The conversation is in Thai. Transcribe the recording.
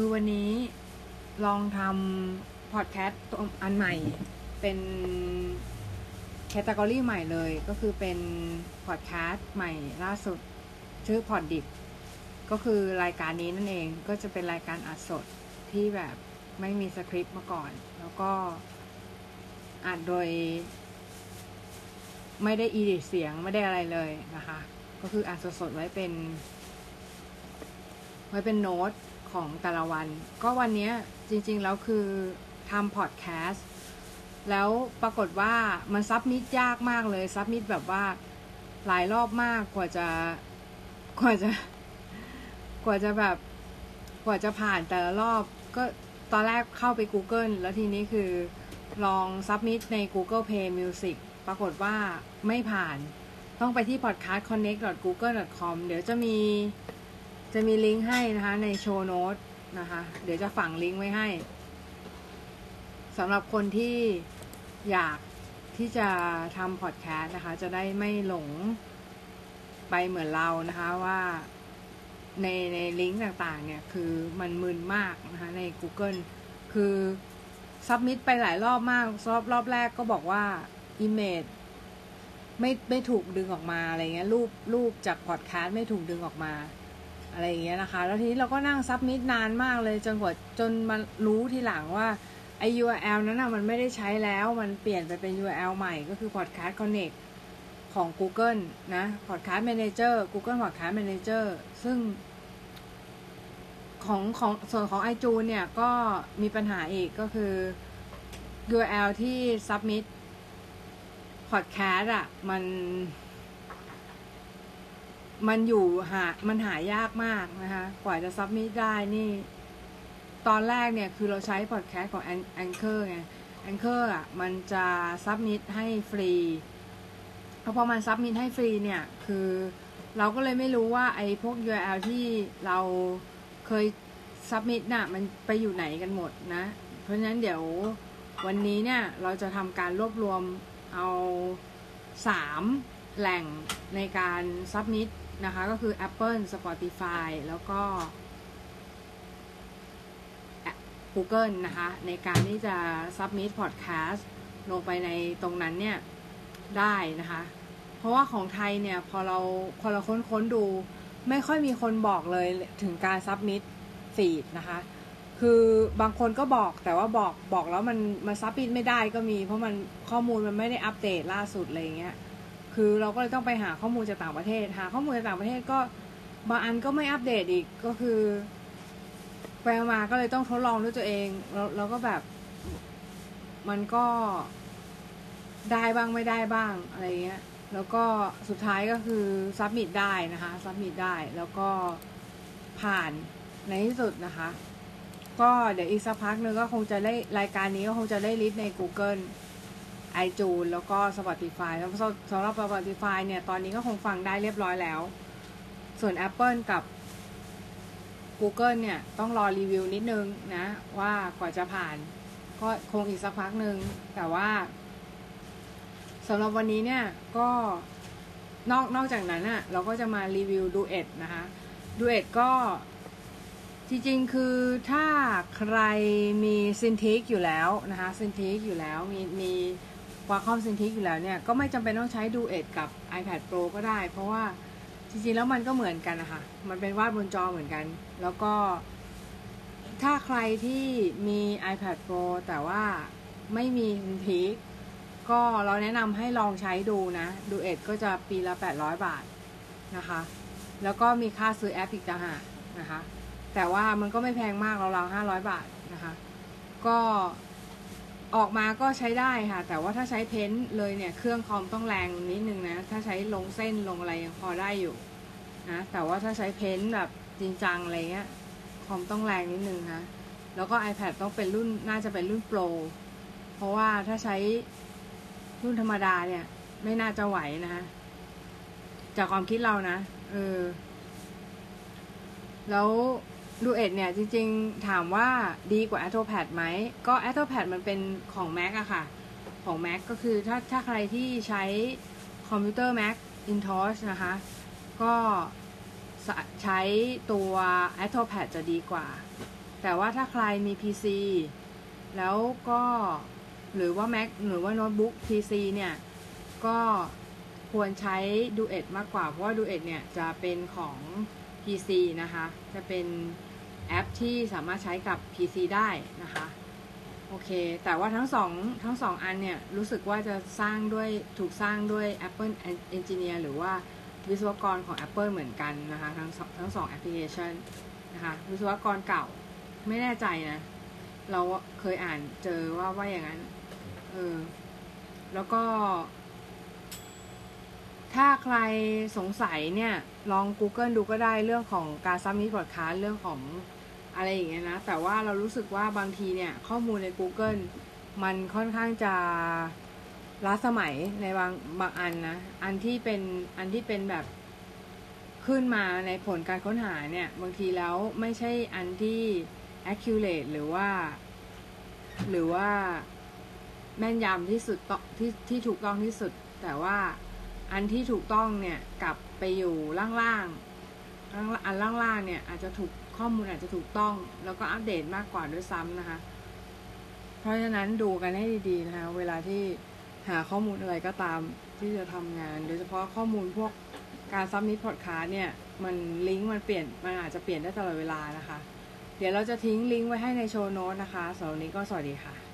คือวันนี้ลองทำพอดแคสต์อันใหม่ เป็น category ใหม่เลย ก็คือเป็นพอดแคสต์ใหม่ล่าสุด ชื่อพอดดิบ ก็คือรายการนี้นั่นเองก็จะเป็นรายการอัดสดที่แบบไม่มีสคริปต์มาก่อน แล้วก็อัดโดย ไม่ได้ edit เสียงไม่ได้อะไรเลยนะคะ ก็คืออัดสดๆไว้เป็น ไว้เป็นโน้ต ของแต่ละวัน ก็วันนี้จริงๆ แล้วคือทำพอดแคสต์แล้วปรากฏว่ามัน submit ยากมากเลย submit แบบว่าหลายรอบมากกว่าจะกว่าจะ กว่าจะแบบกว่าจะผ่านแต่ละรอบก็ตอนแรกเข้าไป Google แล้วทีนี้คือลอง submit ใน Google Play Music ปรากฏว่าไม่ผ่าน ต้องไปที่ podcastconnect.google.com เดี๋ยวจะมี จะมีลิงก์ให้นะคะในโชว์โน้ตนะคะ เดี๋ยวจะฝังลิงก์ไว้ให้สำหรับคนที่อยากที่จะทำพอดแคสต์นะคะ จะได้ไม่หลงไปเหมือนเรานะคะว่าในในลิงก์ต่างๆ เนี่ยคือมันมึนมากนะคะใน Google คือซับมิดไปหลายรอบมาก รอบรอบแรกก็บอกว่า Image ไม่ไม่ถูกดึงออกมาอะไรเงี้ยรูปรูปจากพอดแคสต์ไม่ถูกดึงออกมา อะไรอย่างเงี้ยนะคะ แล้วทีนี้เราก็นั่งซับมิดนานมากเลยจนกว่าจนมารู้ทีหลังว่าไอ URL นั้นนะมันไม่ได้ใช้แล้วมันเปลี่ยนไปเป็น URL ใหม่ก็คือ Podcast Connect ของ Google นะ Podcast Manager Google Podcast Manager ซึ่งของของส่วนของ iTunes เนี่ยก็มีปัญหาอีกก็คือ URL ที่ submit podcast อะมัน มันอยู่หา มันหายากมากนะคะ กว่าจะ submit ได้นี่ ตอนแรกเนี่ยคือเราใช้ podcast ของ Anchor ไง Anchor อะมันจะ submit ให้ฟรีพอพอมัน submit ให้ฟรีเนี่ย คือเราก็เลยไม่รู้ว่าไอ้พวก URL ที่เราเคย submit น่ะมันไปอยู่ไหนกันหมดนะ เพราะฉะนั้นเดี๋ยววันนี้เนี่ยเราจะทำการรวบรวมเอาสามแหล่งในการ submit นะคะก็คือ Apple Spotify แล้วก็ Google นะคะ ในการที่จะ submit podcast ลงไปในตรงนั้นเนี่ย ได้นะคะ เพราะว่าของไทยเนี่ย พอเราพอเราค้นค้นดู ไม่ค่อยมีคนบอกเลยถึงการ submit feed นะคะ คือบางคนก็บอกแต่ว่าบอกบอกแล้วมันมันซับมิดไม่ได้ก็มี เพราะมันข้อมูลมันไม่ได้อัปเดตล่าสุดอะไรเงี้ย คือเราก็เลยต้องไปหาข้อมูลจากต่างประเทศ หาข้อมูลจากต่างประเทศก็บางอันก็ไม่อัปเดตอีกก็คือไปมาก็เลยต้องทดลองด้วยตัวเองแล้วเราก็แบบ มันก็ได้บ้างไม่ได้บ้างอะไรเงี้ย แล้วก็สุดท้ายก็คือ submit ได้นะคะ submit ได้แล้วก็ผ่านในที่สุดนะคะ ก็เดี๋ยวอีกสักพักนึงก็คงจะได้รายการนี้ก็คงจะได้ list ใน Google iTunes แล้วก็ Spotify แล้วสำหรับ Spotify เนี่ย ตอนนี้ก็คงฟังได้เรียบร้อยแล้ว ส่วน Apple กับ Google เนี่ย ต้องรอรีวิวนิดนึงนะ ว่ากว่าจะผ่าน ก็คงอีกสักพักหนึ่งแต่ว่าสำหรับวันนี้เนี่ย ก็นอกนอกจากนั้นอะ่ะเราก็จะมารีวิวดูเอ็ดนะคะดูเอ็ดก็จริงๆ คือถ้าใครมีซินทิกอยู่แล้วนะคะซินทิกอยู่แล้วมีมี วาคอมซินทิกอยู่แล้วเนี่ย ก็ไม่จำเป็นต้องใช้ดูเอ็ดกับ iPad Pro ก็ได้ เพราะว่าจริงๆ แล้วมันก็เหมือนกันนะคะมันเป็นวาดบนจอเหมือนกัน แล้วก็ ถ้าใครที่มี iPad Pro แต่ว่าไม่มีซินทิกก็เราแนะนำให้ลองใช้ดูนะ ดูเอ็ดก็จะปีละ 800 บาทนะคะ แล้วก็มีค่าซื้อแอปอีกต่างหากนะคะ แต่ว่ามันก็ไม่แพงมากเราๆห้าร้อยบาทนะคะ ก็ ออกมาก็ใช้ได้ค่ะ แต่ว่าถ้าใช้เพ้นเลยเนี่ย เครื่องคอมต้องแรงนิดนึงนะ ถ้าใช้ลงเส้นลงอะไรยังพอได้อยู่นะแต่ว่าถ้าใช้เพ้นแบบจริงจังอะไรเงี้ยคอมต้องแรงนิดนึงนะแล้วก็ iPad ต้องเป็นรุ่นน่าจะเป็นรุ่นโปรเพราะว่าถ้าใช้รุ่นธรรมดาเนี่ย ไม่น่าจะไหวนะคะจากความคิดเรานะเออแล้ว ดูเอ็ดเนี่ยจริงๆถามว่าดีกว่า a t o p a d ไหมก็ a t o p a d มันเป็นของ Mac อะค่ะ ของ Mac ก็คือถ้าถ้าใครที่ใช้คอมพิวเตอร์ Mac Intosh นะคะ ก็ใช้ตัว a t o p a d จะดีกว่า แต่ว่าถ้าใครมี PC แล้วก็หรือว่า Mac หรือว่าโน้ตบุ๊ก PC เนี่ย ก็ควรใช้ Duet มากกว่า เพราะว่า Duet เนี่ย จะเป็นของ PC นะคะ จะเป็น แอปที่สามารถใช้กับ PC ได้นะคะโอเค แต่ว่าทั้งสองทั้งสองอันเนี่ย รู้สึกว่าจะสร้างด้วยถูกสร้างด้วย Apple Engineer หรือว่าวิศวกรของ Apple เหมือนกันนะคะ ทั้งทั้งสองแอปพลิเคชันนะคะวิศวกรเก่าไม่แน่ใจนะ เราเคยอ่านเจอว่าว่าอย่างนั้นเออแล้วก็ ถ้าใครสงสัยเนี่ย ลอง Google ดูก็ได้เรื่องของการซัมมิตพอดคาสเรื่องของ อะไรอย่างเงี้ยนะ แต่ว่าเรารู้สึกว่าบางทีเนี่ย ข้อมูลใน Google มันค่อนข้างจะล้าสมัยในบางบางอันนะ อันที่เป็นอันที่เป็นแบบขึ้นมาในผลการค้นหาเนี่ย บางทีแล้วไม่ใช่อันที่ accurate หรือว่า หรือว่าแม่นยำที่สุดที่ที่ถูกต้องที่สุด แต่ว่าอันที่ถูกต้องเนี่ยกลับไปอยู่ล่างๆอันล่างๆเนี่ยอาจจะถูก ข้อมูลอาจจะถูกต้อง แล้วก็อัปเดตมากกว่าด้วยซ้ำนะคะ เพราะฉะนั้นดูกันให้ดีๆนะคะ เวลาที่หาข้อมูลอะไรก็ตามที่จะทำงาน โดยเฉพาะข้อมูลพวกการ submit พอดแคสต์เนี่ย มันลิงก์มันเปลี่ยน มันอาจจะเปลี่ยนได้ตลอดเวลานะคะ เดี๋ยวเราจะทิ้งลิงก์ไว้ให้ใน show note นะคะสำหรับวันนี้ก็สวัสดีค่ะ